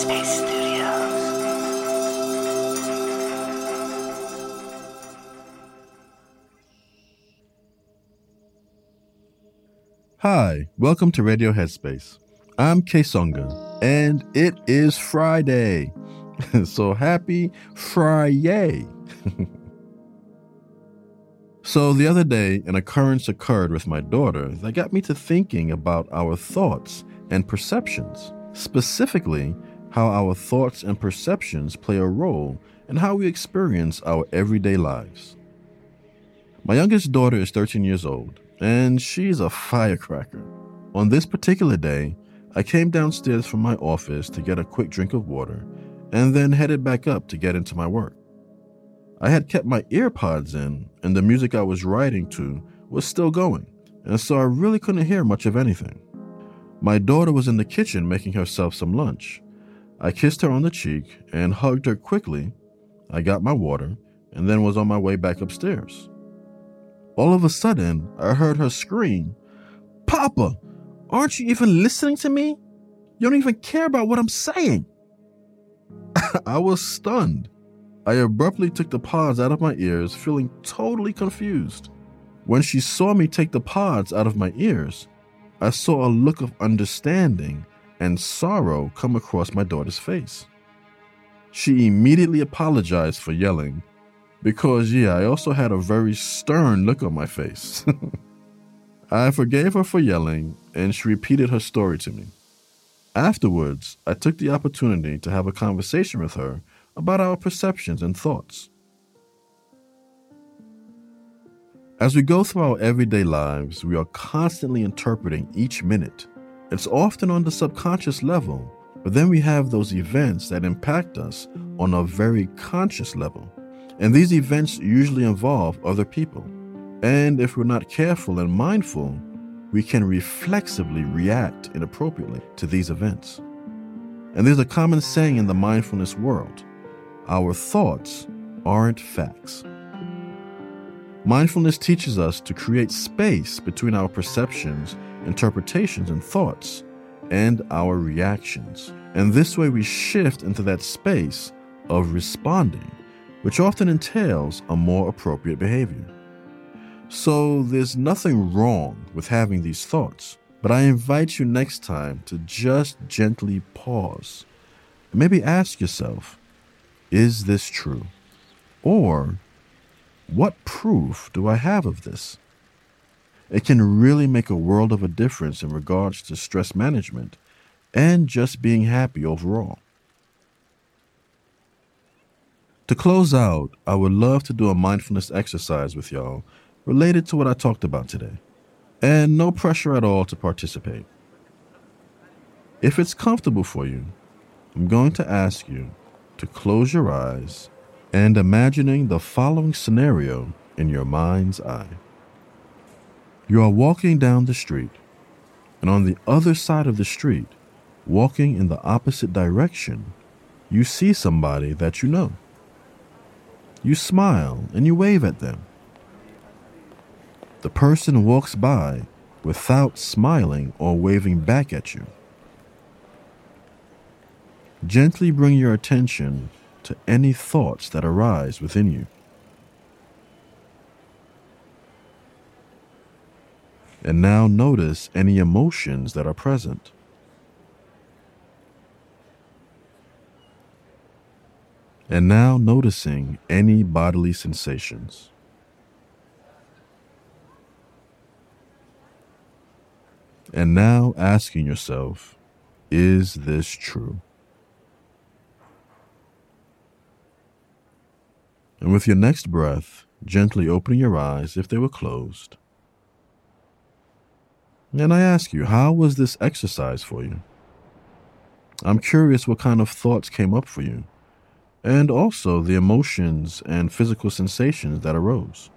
Headspace Studios. Hi, welcome to Radio Headspace. I'm Kessonga, and it is Friday. so happy Friday. so the other day, an occurrence occurred with my daughter that got me to thinking about our thoughts and perceptions, specifically how our thoughts and perceptions play a role in how we experience our everyday lives. My youngest daughter is 13 years old, and she's a firecracker. On this particular day, I came downstairs from my office to get a quick drink of water and then headed back up to get into my work. I had kept my earpods in, and the music I was writing to was still going, and so I really couldn't hear much of anything. My daughter was in the kitchen making herself some lunch. I kissed her on the cheek and hugged her quickly. I got my water and then was on my way back upstairs. All of a sudden, I heard her scream, Papa, aren't you even listening to me? You don't even care about what I'm saying. I was stunned. I abruptly took the pods out of my ears, feeling totally confused. When she saw me take the pods out of my ears, I saw a look of understanding and sorrow come across my daughter's face. She immediately apologized for yelling because, yeah, I also had a very stern look on my face. I forgave her for yelling, and she repeated her story to me. Afterwards, I took the opportunity to have a conversation with her about our perceptions and thoughts. As we go through our everyday lives, we are constantly interpreting each minute. It's often on the subconscious level, but then we have those events that impact us on a very conscious level. And these events usually involve other people. And if we're not careful and mindful, we can reflexively react inappropriately to these events. And there's a common saying in the mindfulness world our thoughts aren't facts. Mindfulness teaches us to create space between our perceptions, interpretations, and thoughts and our reactions. And this way we shift into that space of responding which often entails a more appropriate behavior. So there's nothing wrong with having these thoughts, but I invite you next time to just gently pause and maybe ask yourself, is this true? Or, what proof do I have of this? It can really make a world of a difference in regards to stress management and just being happy overall. To close out, I would love to do a mindfulness exercise with y'all related to what I talked about today, and no pressure at all to participate. If it's comfortable for you, I'm going to ask you to close your eyes and imagining the following scenario in your mind's eye. You are walking down the street, and on the other side of the street, walking in the opposite direction, you see somebody that you know. You smile and you wave at them. The person walks by without smiling or waving back at you. Gently bring your attention to any thoughts that arise within you. And now notice any emotions that are present. and now noticing any bodily sensations. And now asking yourself, is this true? And with your next breath, gently opening your eyes if they were closed. And I ask you, how was this exercise for you? I'm curious what kind of thoughts came up for you and also the emotions and physical sensations that arose.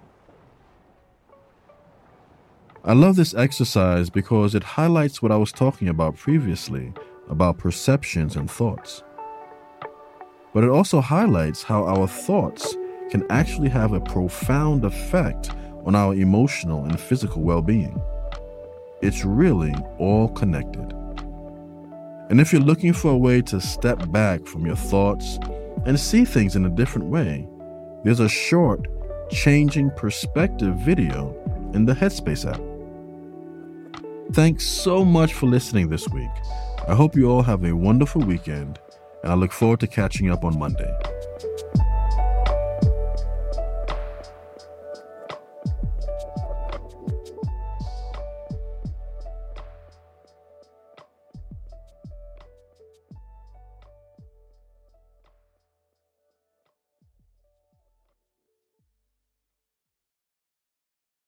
I love this exercise because it highlights what I was talking about previously about perceptions and thoughts. But it also highlights how our thoughts can actually have a profound effect on our emotional and physical well being. It's really all connected. And if you're looking for a way to step back from your thoughts and see things in a different way, there's a short, changing perspective video in the Headspace app. Thanks so much for listening this week. I hope you all have a wonderful weekend, and I look forward to catching up on Monday.